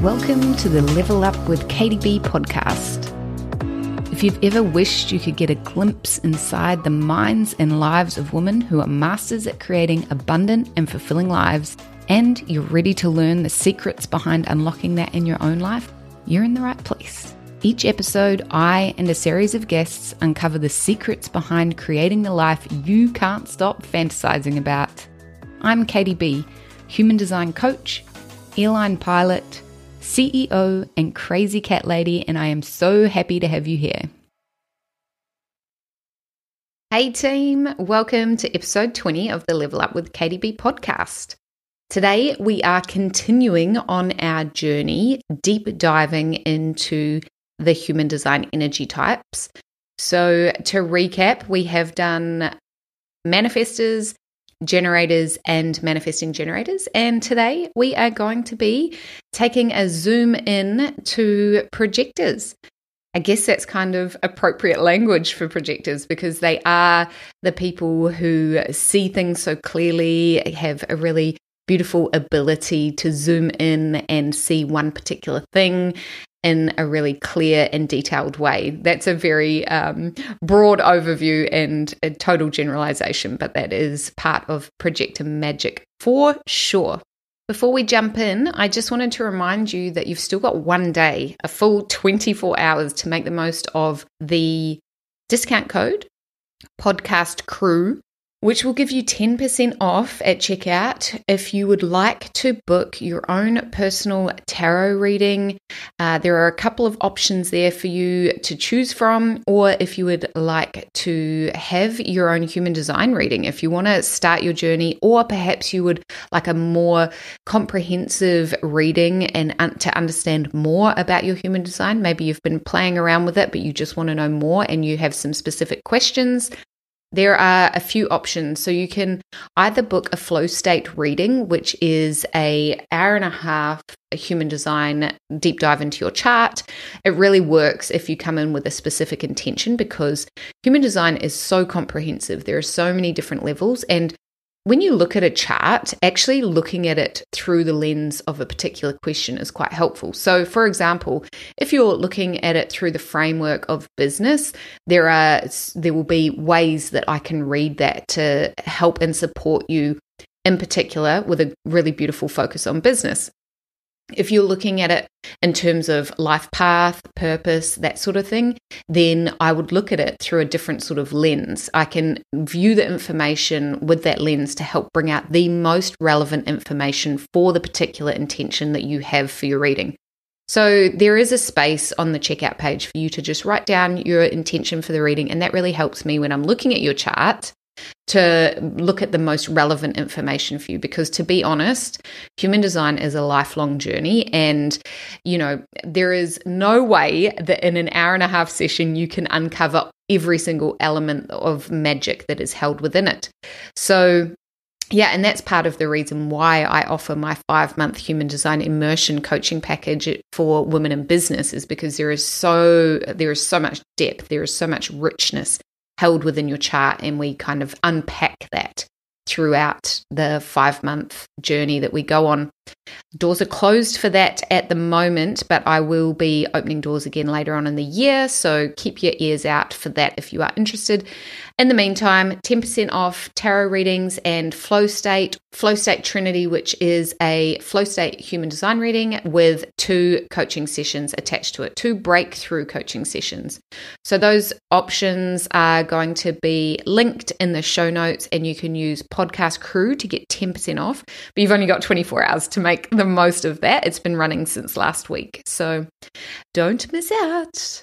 Welcome to the Level Up with Katie B podcast. If you've ever wished you could get a glimpse inside the minds and lives of women who are masters at creating abundant and fulfilling lives, and you're ready to learn the secrets behind unlocking that in your own life, you're in the right place. Each episode, I and a series of guests uncover the secrets behind creating the life you can't stop fantasizing about. I'm Katie B, human design coach, airline pilot CEO and crazy cat lady, and I am so happy to have you here. Hey, team, welcome to episode 20 of the Level Up with Katie B podcast. Today, we are continuing on our journey, deep diving into the human design energy types. So, to recap, we have done manifestors, generators and manifesting generators. And today we are going to be taking a zoom in to projectors. I guess that's kind of appropriate language for projectors because they are the people who see things so clearly, have a really beautiful ability to zoom in and see one particular thing in a really clear and detailed way. That's a very um, broad overview and a total generalization, but that is part of projector magic for sure. Before we jump in, I just wanted to remind you that you've still got one day, a full 24 hours to make the most of the discount code podcast crew which will give you 10% off at checkout if you would like to book your own personal tarot reading. Uh, there are a couple of options there for you to choose from, or if you would like to have your own human design reading, if you want to start your journey, or perhaps you would like a more comprehensive reading and un- to understand more about your human design. Maybe you've been playing around with it, but you just want to know more and you have some specific questions there are a few options. So you can either book a flow state reading, which is a hour and a half a human design deep dive into your chart. It really works if you come in with a specific intention because human design is so comprehensive. There are so many different levels and when you look at a chart, actually looking at it through the lens of a particular question is quite helpful. So, for example, if you're looking at it through the framework of business, there are there will be ways that I can read that to help and support you in particular with a really beautiful focus on business. If you're looking at it in terms of life path, purpose, that sort of thing, then I would look at it through a different sort of lens. I can view the information with that lens to help bring out the most relevant information for the particular intention that you have for your reading. So, there is a space on the checkout page for you to just write down your intention for the reading, and that really helps me when I'm looking at your chart to look at the most relevant information for you because to be honest human design is a lifelong journey. And you know there is no way that in an hour and a half session you can uncover every single element of magic that is held within it. So yeah, and that's part of the reason why I offer my five month human design immersion coaching package for women in business is because there is so there is so much depth, there is so much richness held within your chart and we kind of unpack that throughout the five month journey that we go on. Doors are closed for that at the moment, but I will be opening doors again later on in the year. So keep your ears out for that if you are interested. In the meantime, 10% off tarot readings and Flow State, Flow State Trinity, which is a Flow State human design reading with two coaching sessions attached to it, two breakthrough coaching sessions. So those options are going to be linked in the show notes, and you can use Podcast Crew to get 10% off. But you've only got 24 hours to make the most of that. It's been running since last week. So don't miss out.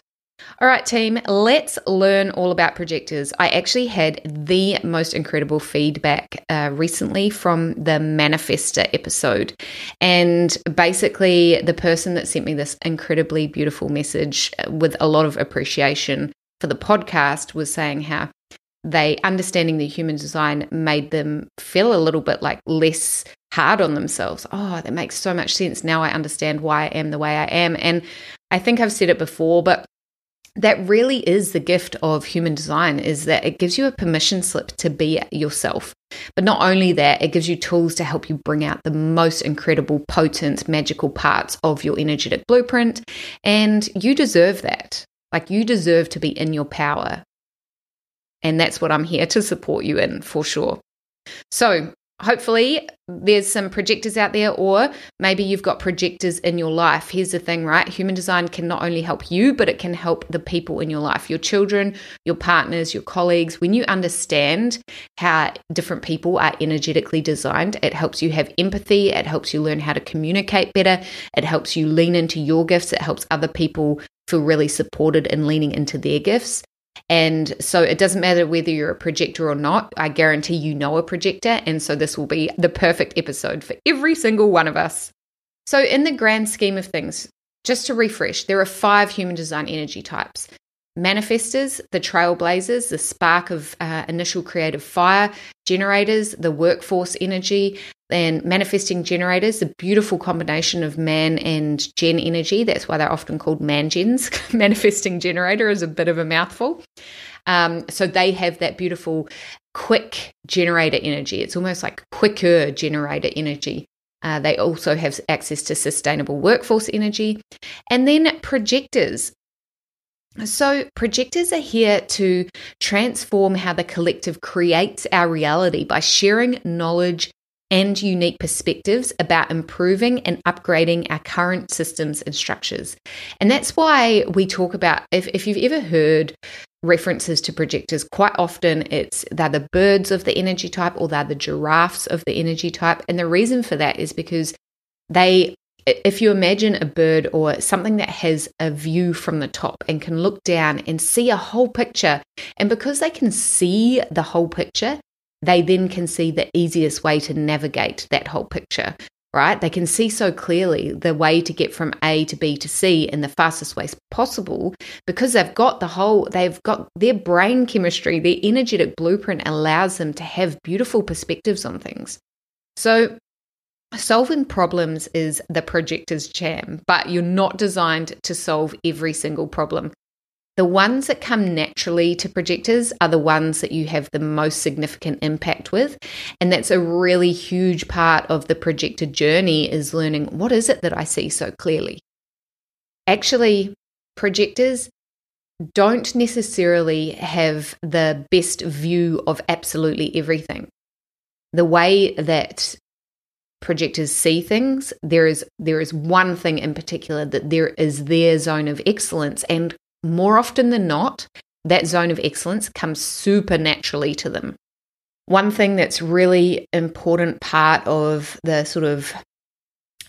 All right, team, let's learn all about projectors. I actually had the most incredible feedback uh, recently from the Manifestor episode. And basically, the person that sent me this incredibly beautiful message uh, with a lot of appreciation for the podcast was saying how they understanding the human design made them feel a little bit like less hard on themselves. Oh, that makes so much sense. Now I understand why I am the way I am. And I think I've said it before, but that really is the gift of human design is that it gives you a permission slip to be yourself but not only that it gives you tools to help you bring out the most incredible potent magical parts of your energetic blueprint and you deserve that like you deserve to be in your power and that's what i'm here to support you in for sure. So hopefully there's some projectors out there or maybe you've got projectors in your life. Here's the thing right? Human design can not only help you but it can help the people in your life your children your partners your colleagues. When you understand how different people are energetically designed it helps you have empathy it helps you learn how to communicate better it helps you lean into your gifts it helps other people feel really supported and leaning into their gifts and so it doesn't matter whether you're a projector or not. I guarantee you know a projector. And so this will be the perfect episode for every single one of us. So, in the grand scheme of things, just to refresh, there are five human design energy types manifestors, the trailblazers, the spark of uh, initial creative fire, generators, the workforce energy, and manifesting generators, a beautiful combination of man and gen energy. That's why they're often called man gens. manifesting generator is a bit of a mouthful. Um, so they have that beautiful quick generator energy. It's almost like quicker generator energy. Uh, they also have access to sustainable workforce energy. And then projectors. So, projectors are here to transform how the collective creates our reality by sharing knowledge and unique perspectives about improving and upgrading our current systems and structures. And that's why we talk about, if, if you've ever heard references to projectors, quite often it's they're the birds of the energy type or they're the giraffes of the energy type. And the reason for that is because they if you imagine a bird or something that has a view from the top and can look down and see a whole picture, and because they can see the whole picture, they then can see the easiest way to navigate that whole picture, right? They can see so clearly the way to get from A to B to C in the fastest way possible because they've got the whole, they've got their brain chemistry, their energetic blueprint allows them to have beautiful perspectives on things. So, Solving problems is the projector's jam, but you're not designed to solve every single problem. The ones that come naturally to projectors are the ones that you have the most significant impact with. And that's a really huge part of the projector journey is learning what is it that I see so clearly? Actually, projectors don't necessarily have the best view of absolutely everything. The way that projectors see things there is there is one thing in particular that there is their zone of excellence and more often than not that zone of excellence comes super naturally to them one thing that's really important part of the sort of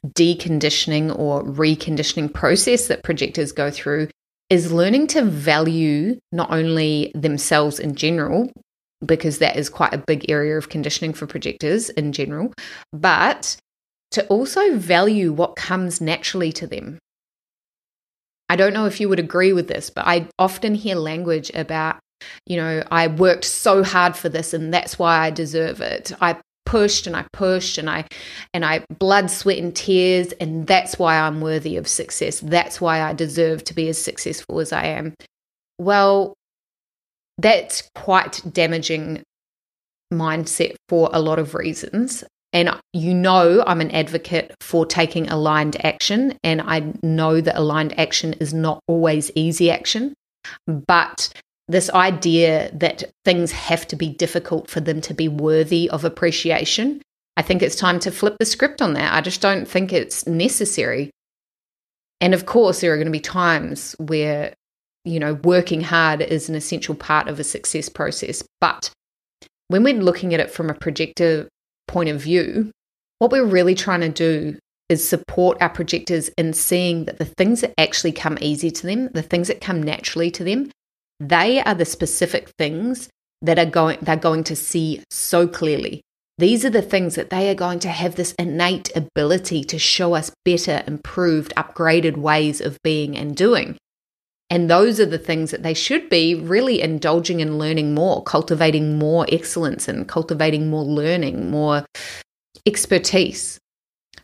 deconditioning or reconditioning process that projectors go through is learning to value not only themselves in general because that is quite a big area of conditioning for projectors in general, but to also value what comes naturally to them. I don't know if you would agree with this, but I often hear language about, you know, I worked so hard for this and that's why I deserve it. I pushed and I pushed and I and I blood, sweat and tears and that's why I'm worthy of success. That's why I deserve to be as successful as I am. Well, that's quite damaging mindset for a lot of reasons. And you know, I'm an advocate for taking aligned action. And I know that aligned action is not always easy action. But this idea that things have to be difficult for them to be worthy of appreciation, I think it's time to flip the script on that. I just don't think it's necessary. And of course, there are going to be times where you know, working hard is an essential part of a success process. But when we're looking at it from a projector point of view, what we're really trying to do is support our projectors in seeing that the things that actually come easy to them, the things that come naturally to them, they are the specific things that are going they're going to see so clearly. These are the things that they are going to have this innate ability to show us better, improved, upgraded ways of being and doing. And those are the things that they should be really indulging in learning more, cultivating more excellence and cultivating more learning, more expertise.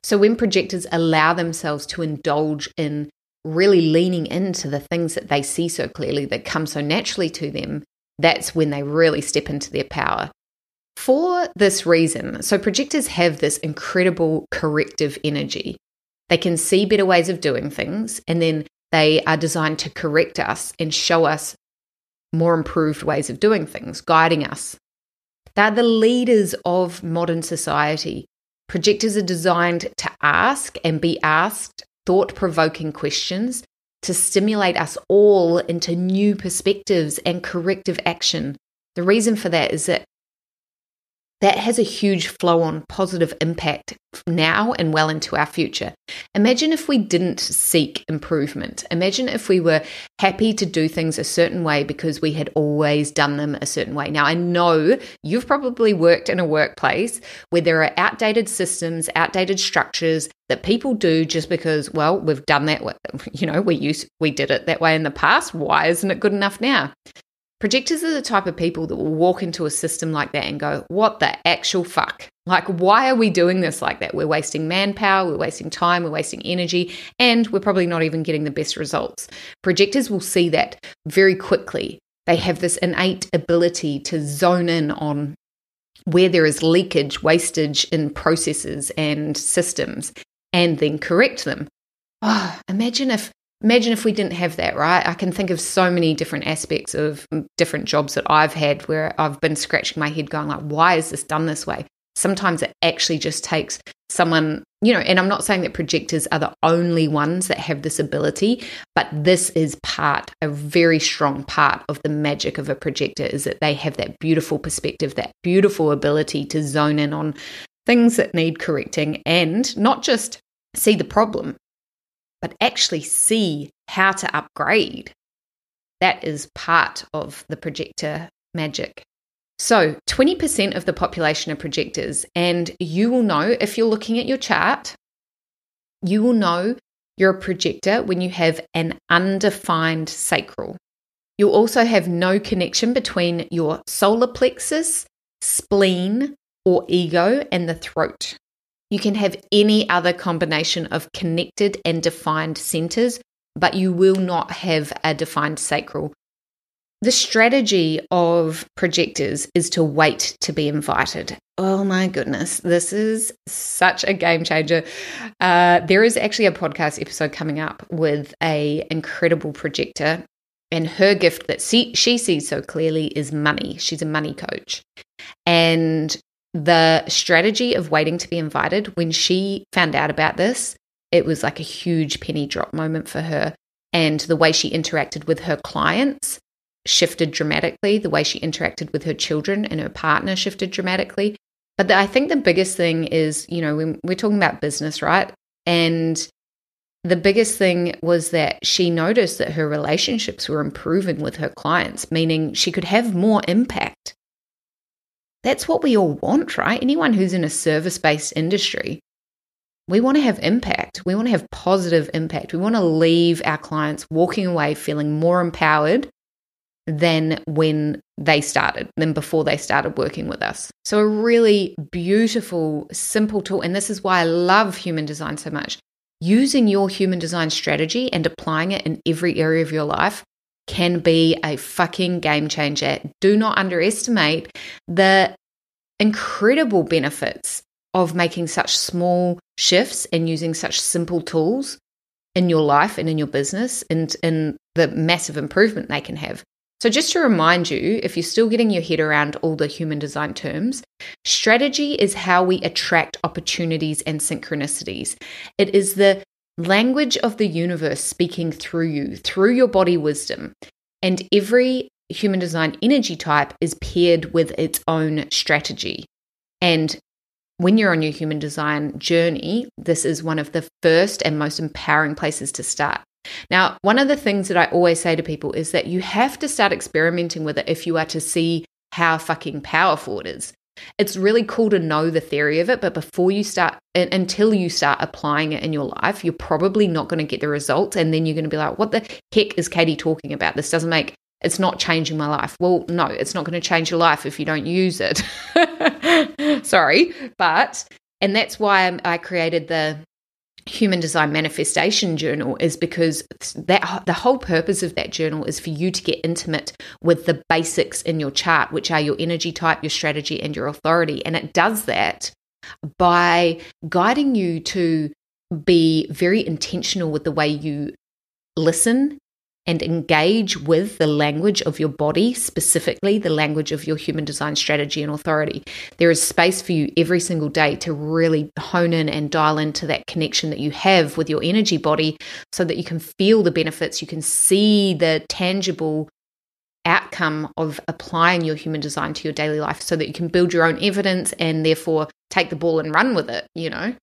So when projectors allow themselves to indulge in really leaning into the things that they see so clearly that come so naturally to them, that's when they really step into their power. For this reason, so projectors have this incredible corrective energy. They can see better ways of doing things, and then they are designed to correct us and show us more improved ways of doing things, guiding us. They're the leaders of modern society. Projectors are designed to ask and be asked thought provoking questions to stimulate us all into new perspectives and corrective action. The reason for that is that that has a huge flow on positive impact now and well into our future. Imagine if we didn't seek improvement. Imagine if we were happy to do things a certain way because we had always done them a certain way. Now, I know you've probably worked in a workplace where there are outdated systems, outdated structures that people do just because, well, we've done that. You know, we used we did it that way in the past. Why isn't it good enough now? Projectors are the type of people that will walk into a system like that and go, What the actual fuck? Like, why are we doing this like that? We're wasting manpower, we're wasting time, we're wasting energy, and we're probably not even getting the best results. Projectors will see that very quickly. They have this innate ability to zone in on where there is leakage, wastage in processes and systems, and then correct them. Oh, imagine if Imagine if we didn't have that, right? I can think of so many different aspects of different jobs that I've had where I've been scratching my head going like, why is this done this way? Sometimes it actually just takes someone, you know, and I'm not saying that projectors are the only ones that have this ability, but this is part, a very strong part of the magic of a projector is that they have that beautiful perspective, that beautiful ability to zone in on things that need correcting and not just see the problem, but actually see how to upgrade. That is part of the projector magic. So, 20% of the population are projectors, and you will know if you're looking at your chart, you will know you're a projector when you have an undefined sacral. You'll also have no connection between your solar plexus, spleen, or ego and the throat. You can have any other combination of connected and defined centers, but you will not have a defined sacral. The strategy of projectors is to wait to be invited. Oh my goodness, this is such a game changer. Uh, there is actually a podcast episode coming up with a incredible projector, and her gift that she, she sees so clearly is money. She's a money coach, and the strategy of waiting to be invited, when she found out about this, it was like a huge penny drop moment for her. And the way she interacted with her clients shifted dramatically. The way she interacted with her children and her partner shifted dramatically. But the, I think the biggest thing is, you know, when we're talking about business, right? And the biggest thing was that she noticed that her relationships were improving with her clients, meaning she could have more impact that's what we all want, right? Anyone who's in a service based industry, we want to have impact. We want to have positive impact. We want to leave our clients walking away feeling more empowered than when they started, than before they started working with us. So, a really beautiful, simple tool. And this is why I love human design so much. Using your human design strategy and applying it in every area of your life can be a fucking game changer. Do not underestimate the incredible benefits of making such small shifts and using such simple tools in your life and in your business and in the massive improvement they can have. So, just to remind you, if you're still getting your head around all the human design terms, strategy is how we attract opportunities and synchronicities. It is the language of the universe speaking through you, through your body wisdom. And every human design energy type is paired with its own strategy. And when you're on your human design journey, this is one of the first and most empowering places to start. Now, one of the things that I always say to people is that you have to start experimenting with it if you are to see how fucking powerful it is it's really cool to know the theory of it, but before you start, until you start applying it in your life, you're probably not going to get the results. And then you're going to be like, what the heck is Katie talking about? This doesn't make, it's not changing my life. Well, no, it's not going to change your life if you don't use it. Sorry. But, and that's why I created the human design manifestation journal is because that the whole purpose of that journal is for you to get intimate with the basics in your chart which are your energy type your strategy and your authority. And it does that by guiding you to be very intentional with the way you listen and engage with the language of your body, specifically the language of your human design strategy and authority. There is space for you every single day to really hone in and dial into that connection that you have with your energy body so that you can feel the benefits, you can see the tangible outcome of applying your human design to your daily life so that you can build your own evidence and therefore take the ball and run with it, you know?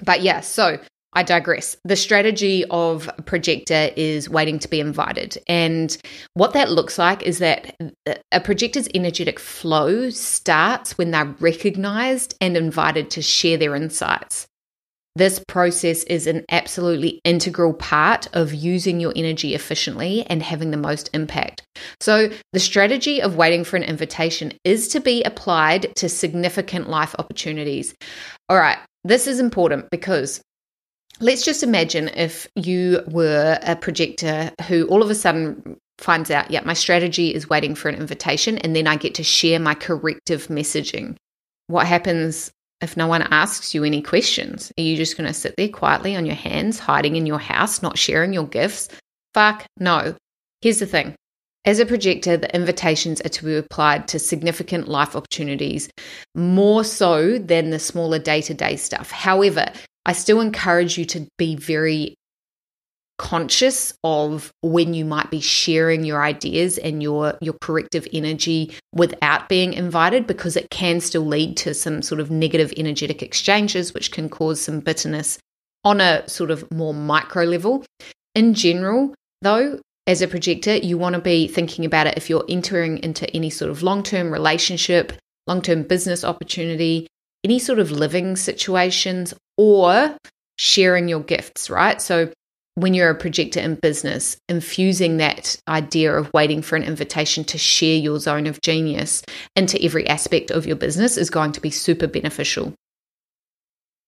But yeah, so I digress. The strategy of projector is waiting to be invited. And what that looks like is that a projector's energetic flow starts when they're recognized and invited to share their insights. This process is an absolutely integral part of using your energy efficiently and having the most impact. So, the strategy of waiting for an invitation is to be applied to significant life opportunities. All right, this is important because let's just imagine if you were a projector who all of a sudden finds out, yeah, my strategy is waiting for an invitation, and then I get to share my corrective messaging. What happens if no one asks you any questions? Are you just going to sit there quietly on your hands, hiding in your house, not sharing your gifts? Fuck no. Here's the thing as a projector, the invitations are to be applied to significant life opportunities more so than the smaller day to day stuff. However, I still encourage you to be very conscious of when you might be sharing your ideas and your your corrective energy without being invited because it can still lead to some sort of negative energetic exchanges which can cause some bitterness on a sort of more micro level. In general though as a projector you want to be thinking about it if you're entering into any sort of long-term relationship long-term business opportunity any sort of living situations or sharing your gifts, right? So when you're a projector in business, infusing that idea of waiting for an invitation to share your zone of genius into every aspect of your business is going to be super beneficial.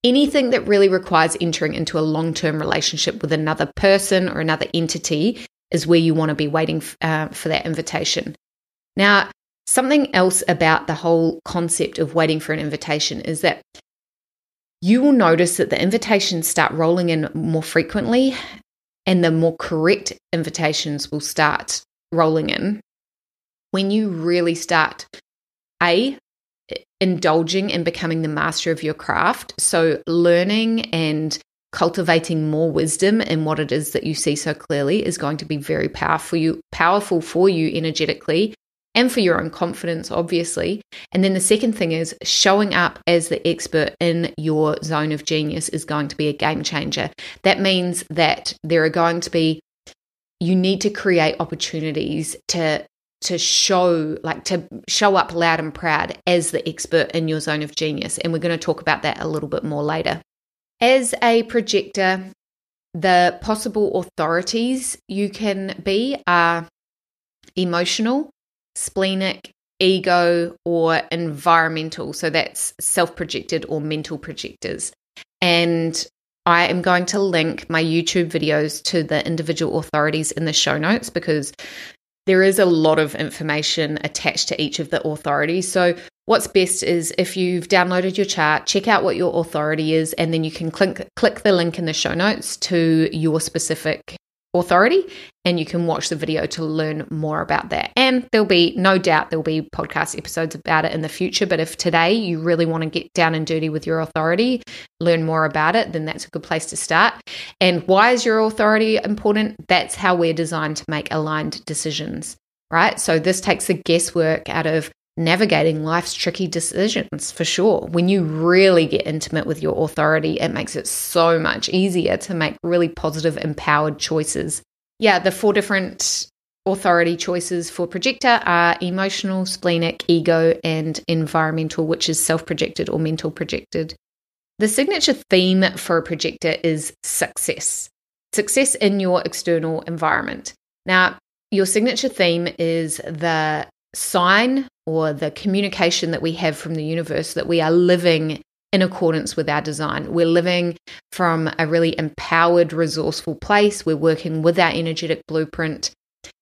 Anything that really requires entering into a long term relationship with another person or another entity is where you want to be waiting uh, for that invitation. Now, Something else about the whole concept of waiting for an invitation is that you will notice that the invitations start rolling in more frequently and the more correct invitations will start rolling in. When you really start a indulging and becoming the master of your craft so learning and cultivating more wisdom in what it is that you see so clearly is going to be very powerful you powerful for you energetically and for your own confidence, obviously. And then the second thing is showing up as the expert in your zone of genius is going to be a game changer. That means that there are going to be, you need to create opportunities to to show like to show up loud and proud as the expert in your zone of genius and we're going to talk about that a little bit more later as a projector the possible authorities you can be are emotional splenic, ego, or environmental. So that's self projected or mental projectors. And I am going to link my YouTube videos to the individual authorities in the show notes because there is a lot of information attached to each of the authorities. So, what's best is if you've downloaded your chart, check out what your authority is, and then you can click, click the link in the show notes to your specific authority and you can watch the video to learn more about that. And there'll be no doubt there'll be podcast episodes about it in the future. But if today you really want to get down and dirty with your authority, learn more about it, then that's a good place to start. And why is your authority important? That's how we're designed to make aligned decisions, right? So this takes the guesswork out of navigating life's tricky decisions for sure. When you really get intimate with your authority, it makes it so much easier to make really positive, empowered choices. Yeah, the four different authority choices for projector are emotional, splenic, ego, and environmental, which is self projected or mental projected. The signature theme for a projector is success. Success in your external environment. Now, your signature theme is the sign or the communication that we have from the universe that we are living in accordance with our design. We're living from a really empowered, resourceful place. We're working with our energetic blueprint.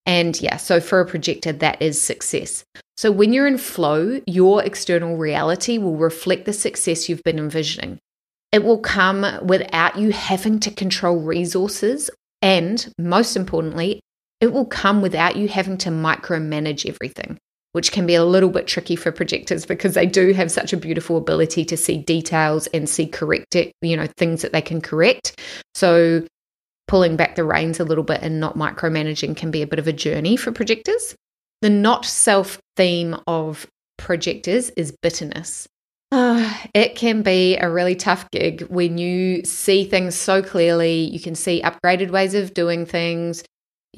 And yeah, so for a projector, that is success. So when you're in flow, your external reality will reflect the success you've been envisioning. It will come without you having to control resources. And most importantly, it will come without you having to micromanage everything which can be a little bit tricky for projectors because they do have such a beautiful ability to see details and see correct it, you know, things that they can correct. So pulling back the reins a little bit and not micromanaging can be a bit of a journey for projectors. The not self theme of projectors is bitterness. Uh, it can be a really tough gig when you see things so clearly. You can see upgraded ways of doing things.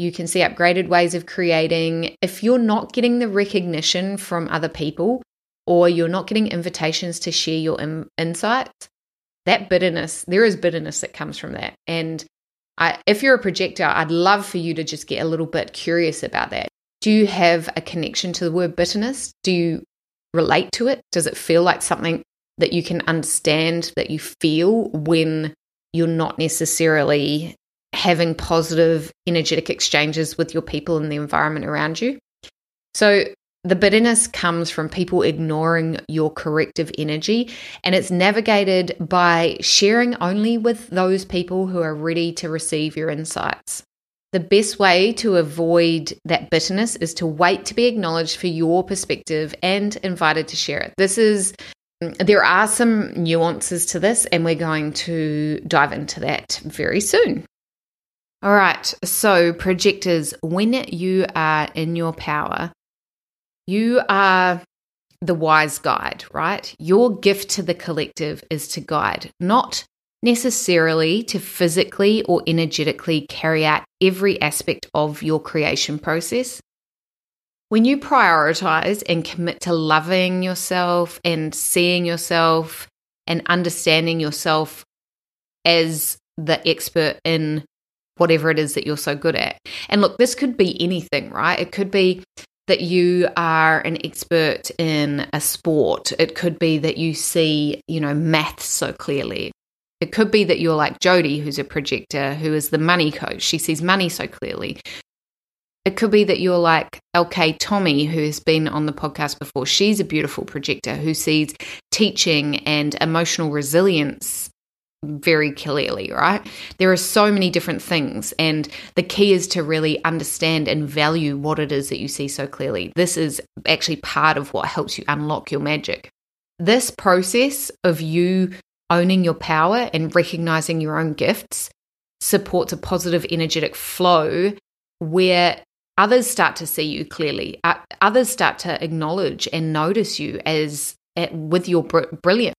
You can see upgraded ways of creating. If you're not getting the recognition from other people or you're not getting invitations to share your in- insights, that bitterness, there is bitterness that comes from that. And I, if you're a projector, I'd love for you to just get a little bit curious about that. Do you have a connection to the word bitterness? Do you relate to it? Does it feel like something that you can understand, that you feel when you're not necessarily having positive energetic exchanges with your people and the environment around you. So, the bitterness comes from people ignoring your corrective energy, and it's navigated by sharing only with those people who are ready to receive your insights. The best way to avoid that bitterness is to wait to be acknowledged for your perspective and invited to share it. This is there are some nuances to this, and we're going to dive into that very soon. All right. So, projectors, when you are in your power, you are the wise guide, right? Your gift to the collective is to guide, not necessarily to physically or energetically carry out every aspect of your creation process. When you prioritize and commit to loving yourself and seeing yourself and understanding yourself as the expert in whatever it is that you're so good at. And look, this could be anything, right? It could be that you are an expert in a sport. It could be that you see, you know, math so clearly. It could be that you're like Jody, who's a projector, who is the money coach. She sees money so clearly. It could be that you're like LK Tommy, who has been on the podcast before. She's a beautiful projector who sees teaching and emotional resilience very clearly, right? There are so many different things, and the key is to really understand and value what it is that you see so clearly. This is actually part of what helps you unlock your magic. This process of you owning your power and recognizing your own gifts supports a positive energetic flow where others start to see you clearly. Uh, others start to acknowledge and notice you as with your brilliance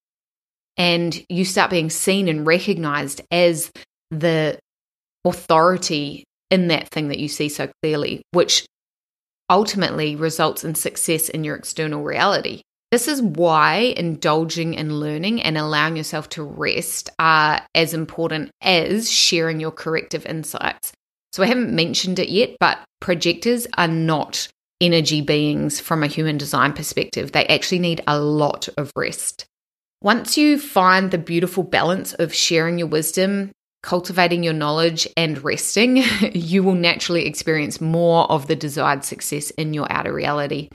and you start being seen and recognized as the authority in that thing that you see so clearly, which ultimately results in success in your external reality. This is why indulging in learning and allowing yourself to rest are as important as sharing your corrective insights. So, I haven't mentioned it yet, but projectors are not energy beings from a human design perspective. They actually need a lot of rest. Once you find the beautiful balance of sharing your wisdom, cultivating your knowledge, and resting, you will naturally experience more of the desired success in your outer reality.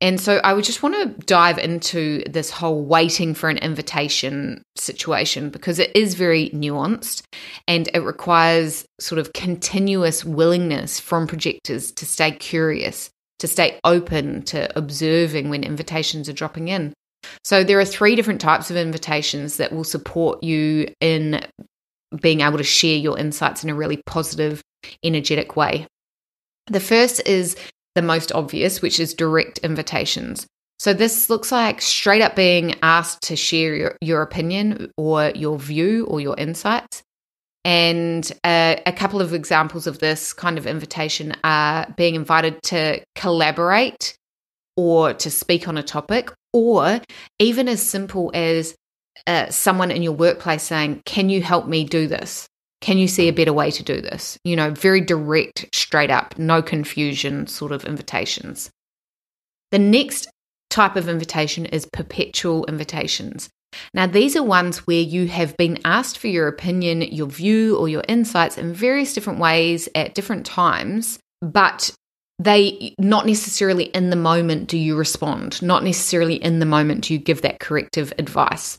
And so I would just want to dive into this whole waiting for an invitation situation because it is very nuanced and it requires sort of continuous willingness from projectors to stay curious, to stay open to observing when invitations are dropping in. So there are three different types of invitations that will support you in being able to share your insights in a really positive, energetic way. The first is the most obvious, which is direct invitations. So this looks like straight up being asked to share your, your opinion or your view or your insights. And uh, a couple of examples of this kind of invitation are being invited to collaborate or to speak on a topic or even as simple as uh, someone in your workplace saying, Can you help me do this? Can you see a better way to do this? You know, very direct, straight up, no confusion sort of invitations. The next type of invitation is perpetual invitations. Now, these are ones where you have been asked for your opinion, your view, or your insights in various different ways at different times, but they not necessarily in the moment do you respond, not necessarily in the moment do you give that corrective advice.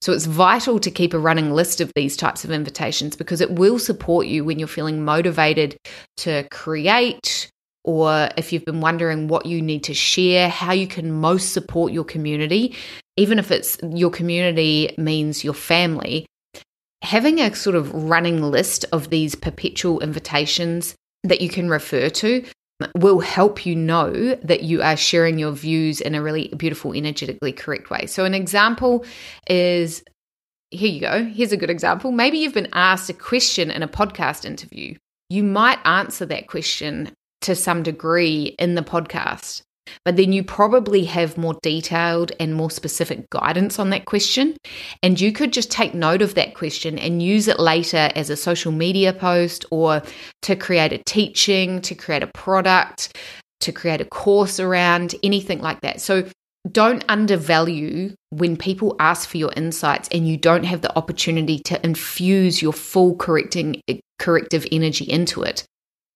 So it's vital to keep a running list of these types of invitations because it will support you when you're feeling motivated to create, or if you've been wondering what you need to share, how you can most support your community, even if it's your community means your family, having a sort of running list of these perpetual invitations that you can refer to will help you know that you are sharing your views in a really beautiful, energetically correct way. So, an example is here you go. Here's a good example. Maybe you've been asked a question in a podcast interview. You might answer that question to some degree in the podcast, but then you probably have more detailed and more specific guidance on that question. And you could just take note of that question and use it later as a social media post or to create a teaching, to create a product, to create a course around anything like that. So don't undervalue when people ask for your insights and you don't have the opportunity to infuse your full correcting corrective energy into it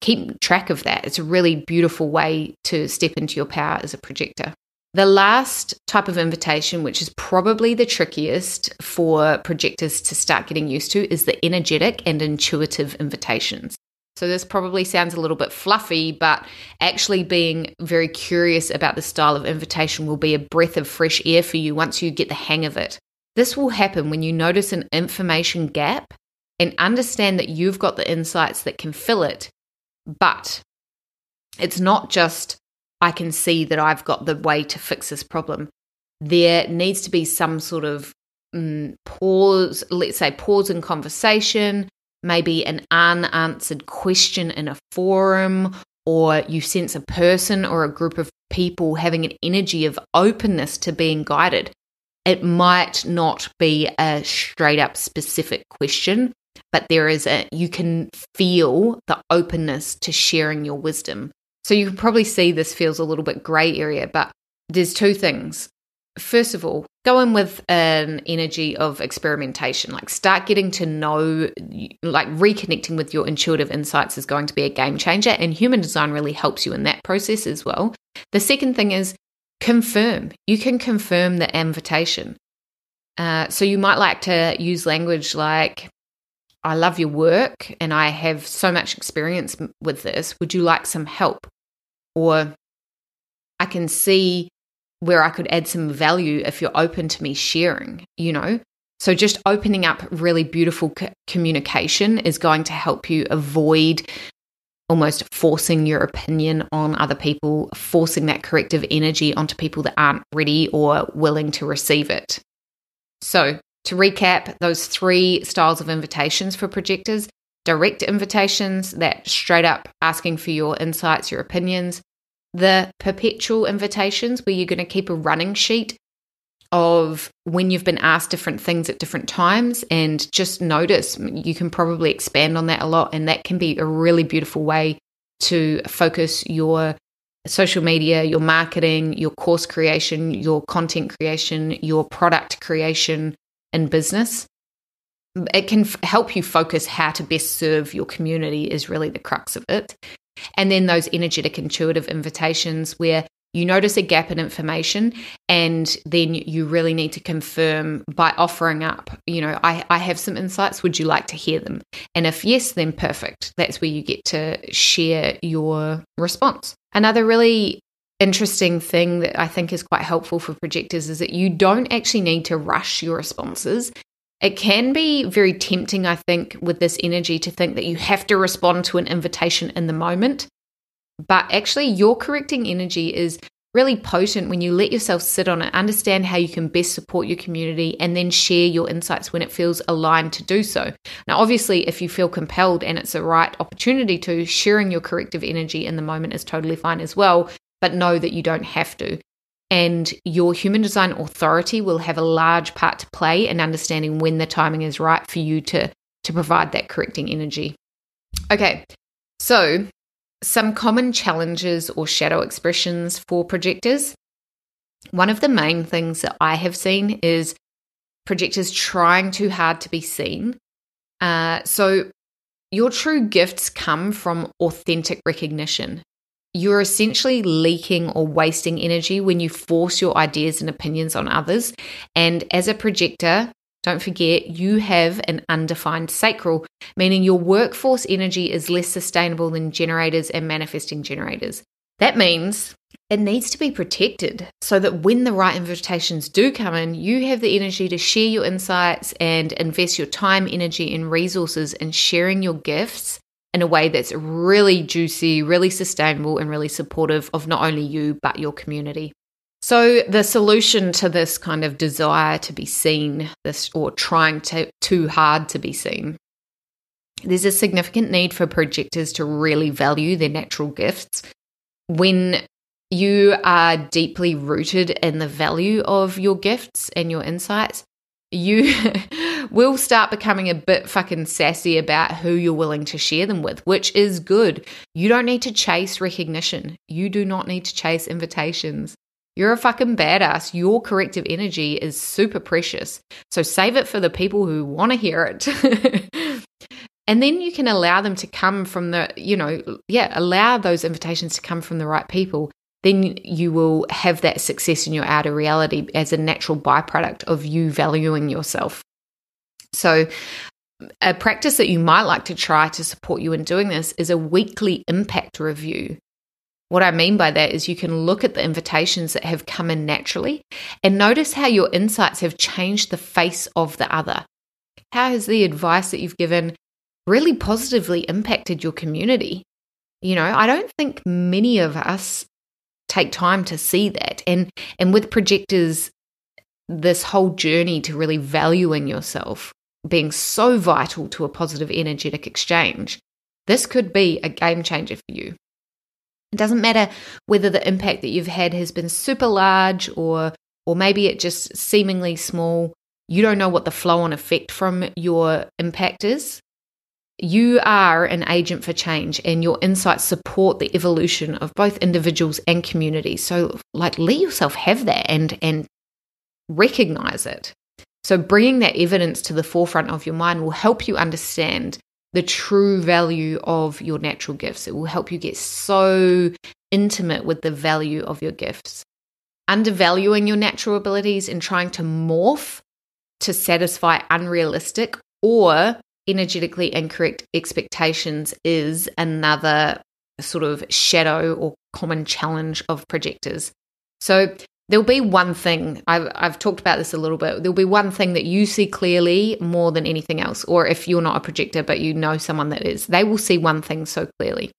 keep track of that. It's a really beautiful way to step into your power as a projector. The last type of invitation, which is probably the trickiest for projectors to start getting used to, is the energetic and intuitive invitations. So, this probably sounds a little bit fluffy, but actually being very curious about the style of invitation will be a breath of fresh air for you once you get the hang of it. This will happen when you notice an information gap and understand that you've got the insights that can fill it but it's not just, I can see that I've got the way to fix this problem. There needs to be some sort of mm, pause, let's say, pause in conversation, maybe an unanswered question in a forum, or you sense a person or a group of people having an energy of openness to being guided. It might not be a straight up specific question, but there is a you can feel the openness to sharing your wisdom. So you can probably see this feels a little bit gray area, but there's two things. First of all, go in with an energy of experimentation. Like start getting to know, like reconnecting with your intuitive insights is going to be a game changer, and human design really helps you in that process as well. The second thing is confirm. You can confirm the invitation. Uh, so you might like to use language like, I love your work and I have so much experience with this. Would you like some help? Or I can see where I could add some value if you're open to me sharing, you know? So just opening up really beautiful c- communication is going to help you avoid almost forcing your opinion on other people, forcing that corrective energy onto people that aren't ready or willing to receive it. So, to recap, those three styles of invitations for projectors direct invitations, that straight up asking for your insights, your opinions, the perpetual invitations, where you're going to keep a running sheet of when you've been asked different things at different times and just notice you can probably expand on that a lot and that can be a really beautiful way to focus your social media your marketing your course creation your content creation your product creation in business. It can f- help you focus how to best serve your community, is really the crux of it. And then those energetic, intuitive invitations where you notice a gap in information and then you really need to confirm by offering up you know I, I have some insights would you like to hear them and if yes then perfect that's where you get to share your response another really interesting thing that I think is quite helpful for projectors is that you don't actually need to rush your responses. It can be very tempting, I think, with this energy to think that you have to respond to an invitation in the moment. But actually, your correcting energy is really potent when you let yourself sit on it, understand how you can best support your community, and then share your insights when it feels aligned to do so. Now, obviously, if you feel compelled and it's the right opportunity to, sharing your corrective energy in the moment is totally fine as well but know that you don't have to. And your human design authority will have a large part to play in understanding when the timing is right for you to, to provide that correcting energy. Okay, so some common challenges or shadow expressions for projectors. One of the main things that I have seen is projectors trying too hard to be seen. Uh, so, your true gifts come from authentic recognition. You're essentially leaking or wasting energy when you force your ideas and opinions on others. And as a projector, don't forget, you have an undefined sacral, meaning your workforce energy is less sustainable than generators and manifesting generators. That means it needs to be protected so that when the right invitations do come in, you have the energy to share your insights and invest your time, energy, and resources in sharing your gifts in a way that's really juicy, really sustainable, and really supportive of not only you, but your community. So, the solution to this kind of desire to be seen, this or trying to, too hard to be seen, there's a significant need for projectors to really value their natural gifts. When you are deeply rooted in the value of your gifts and your insights, you will start becoming a bit fucking sassy about who you're willing to share them with, which is good. You don't need to chase recognition. You do not need to chase invitations. You're a fucking badass. Your corrective energy is super precious. So save it for the people who want to hear it. and then you can allow them to come from the, you know, yeah, allow those invitations to come from the right people then you will have that success in your outer reality as a natural byproduct of you valuing yourself. So, a practice that you might like to try to support you in doing this is a weekly impact review. What I mean by that is you can look at the invitations that have come in naturally and notice how your insights have changed the face of the other. How has the advice that you've given really positively impacted your community? You know, I don't think many of us take time to see that. And and with projectors, this whole journey to really valuing yourself being so vital to a positive energetic exchange, this could be a game changer for you. It doesn't matter whether the impact that you've had has been super large or or maybe it just seemingly small. You don't know what the flow on effect from your impact is. You are an agent for change, and your insights support the evolution of both individuals and communities. So, like, let yourself have that and and recognize it. So, bringing that evidence to the forefront of your mind will help you understand the true value of your natural gifts. It will help you get so intimate with the value of your gifts. Undervaluing your natural abilities and trying to morph to satisfy unrealistic or energetically incorrect expectations is another sort of shadow or common challenge of projectors. So there'll be one thing, I've, I've talked about this a little bit, there'll be one thing that you see clearly more than anything else. Or if you're not a projector, but you know someone that is, they will see one thing so clearly.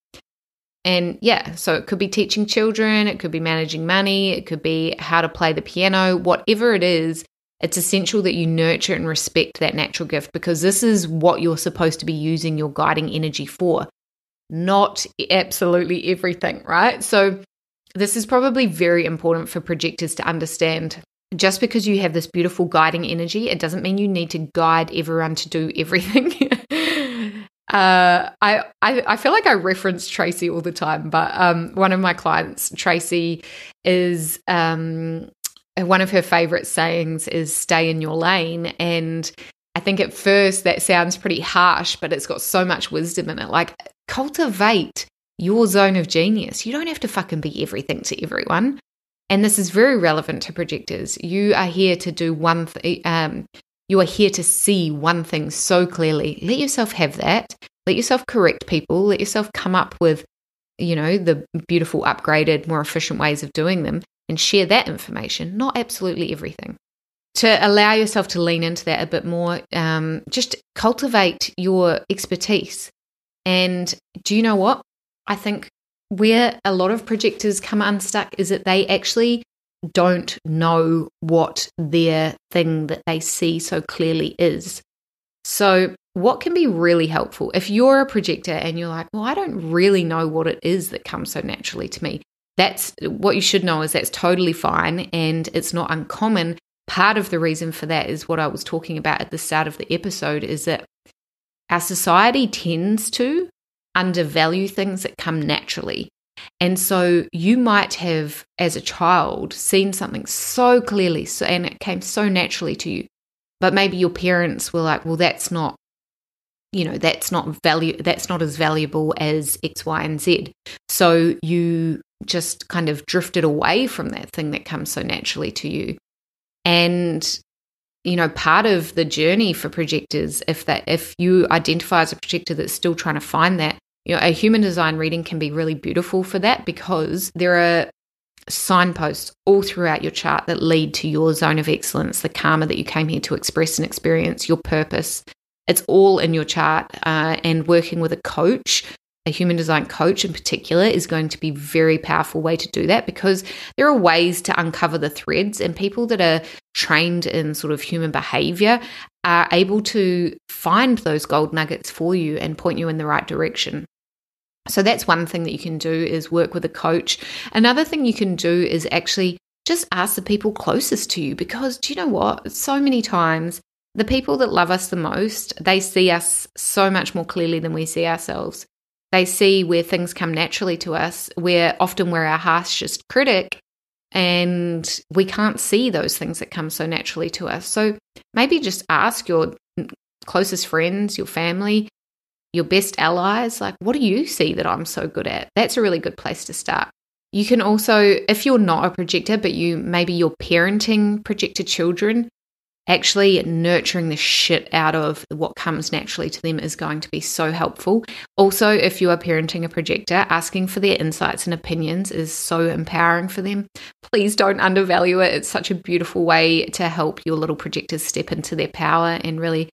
And yeah, so it could be teaching children, it could be managing money, it could be how to play the piano, whatever it is, it's essential that you nurture and respect that natural gift because this is what you're supposed to be using your guiding energy for, not absolutely everything, right? So, this is probably very important for projectors to understand. Just because you have this beautiful guiding energy, it doesn't mean you need to guide everyone to do everything. Uh, I, I, I feel like I reference Tracy all the time, but um, one of my clients, Tracy, is um, one of her favorite sayings is stay in your lane. And I think at first that sounds pretty harsh, but it's got so much wisdom in it. Like, cultivate your zone of genius. You don't have to fucking be everything to everyone. And this is very relevant to projectors. You are here to do one thing, um, you are here to see one thing so clearly. Let yourself have that. Let yourself correct people. Let yourself come up with, you know, the beautiful, upgraded, more efficient ways of doing them and share that information, not absolutely everything. To allow yourself to lean into that a bit more, um, just cultivate your expertise. And do you know what? I think where a lot of projectors come unstuck is that they actually don't know what their thing that they see so clearly is. So, what can be really helpful if you're a projector and you're like, well, I don't really know what it is that comes so naturally to me? That's what you should know is that's totally fine and it's not uncommon. Part of the reason for that is what I was talking about at the start of the episode is that our society tends to undervalue things that come naturally. And so you might have, as a child, seen something so clearly so, and it came so naturally to you. but maybe your parents were like, well, that's not, you know, that's not value, that's not as valuable as X, Y, and Z. So you just kind of drifted away from that thing that comes so naturally to you. And you know part of the journey for projectors if that if you identify as a projector that's still trying to find that you know a human design reading can be really beautiful for that because there are signposts all throughout your chart that lead to your zone of excellence, the karma that you came here to express and experience, your purpose. It's all in your chart. Uh, and working with a coach, a human design coach in particular, is going to be very powerful way to do that because there are ways to uncover the threads, and people that are trained in sort of human behavior are able to find those gold nuggets for you and point you in the right direction. So that's one thing that you can do is work with a coach. Another thing you can do is actually just ask the people closest to you because do you know what? So many times the people that love us the most, they see us so much more clearly than we see ourselves. They see where things come naturally to us, where often we're our harshest critic and we can't see those things that come so naturally to us. So maybe just ask your closest friends, your family, your best allies, like, what do you see that I'm so good at? That's a really good place to start. You can also, if you're not a projector, but you maybe you're parenting projector children, actually nurturing the shit out of what comes naturally to them is going to be so helpful. Also, if you are parenting a projector, asking for their insights and opinions is so empowering for them. Please don't undervalue it. It's such a beautiful way to help your little projectors step into their power and really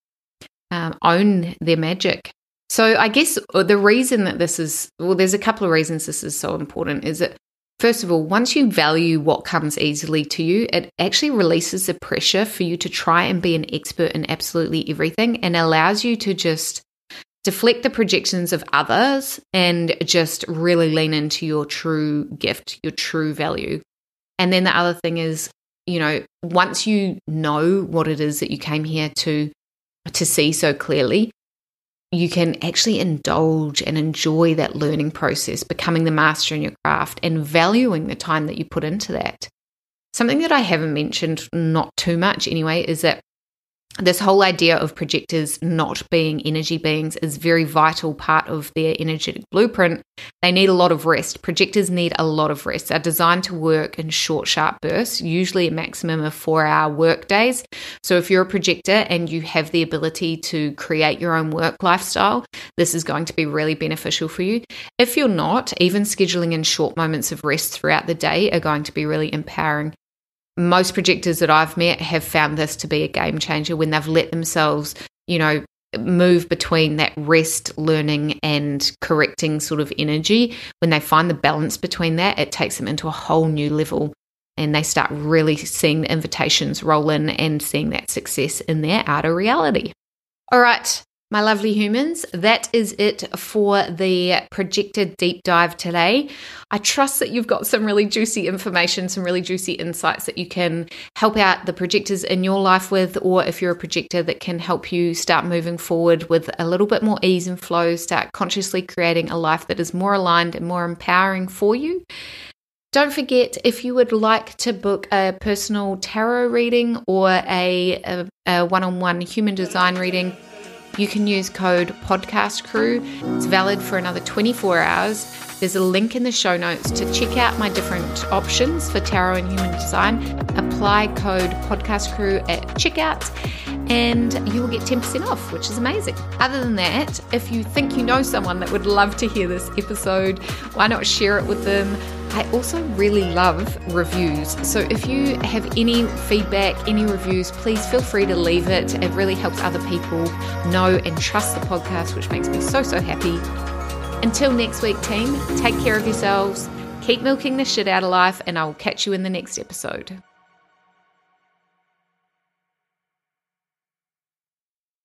um, own their magic. So I guess uh, the reason that this is well, there's a couple of reasons this is so important. Is that first of all, once you value what comes easily to you, it actually releases the pressure for you to try and be an expert in absolutely everything, and allows you to just deflect the projections of others and just really lean into your true gift, your true value. And then the other thing is, you know, once you know what it is that you came here to to see so clearly, you can actually indulge and enjoy that learning process, becoming the master in your craft and valuing the time that you put into that. Something that I haven't mentioned, not too much anyway, is that this whole idea of projectors not being energy beings is very vital part of their energetic blueprint. They need a lot of rest. Projectors need a lot of rest. They're designed to work in short, sharp bursts, usually a maximum of four hour work days. So if you're a projector and you have the ability to create your own work lifestyle, this is going to be really beneficial for you. If you're not, even scheduling in short moments of rest throughout the day are going to be really empowering most projectors that I've met have found this to be a game changer when they've let themselves, you know, move between that rest, learning, and correcting sort of energy. When they find the balance between that, it takes them into a whole new level and they start really seeing the invitations roll in and seeing that success in their outer reality. All right, my lovely humans, that is it for the projector deep dive today. I trust that you've got some really juicy information, some really juicy insights that you can help out the projectors in your life with, or if you're a projector that can help you start moving forward with a little bit more ease and flow, start consciously creating a life that is more aligned and more empowering for you. Don't forget if you would like to book a personal tarot reading or a one on one human design reading you can use code podcast crew. It's valid for another 24 hours. There's a link in the show notes to check out my different options for tarot and human design. Apply code podcast crew at checkout and you will get 10% off, which is amazing. Other than that, if you think you know someone that would love to hear this episode, why not share it with them? I also really love reviews. So if you have any feedback, any reviews, please feel free to leave it. It really helps other people know and trust the podcast, which makes me so, so happy. Until next week, team, take care of yourselves, keep milking the shit out of life, and I will catch you in the next episode.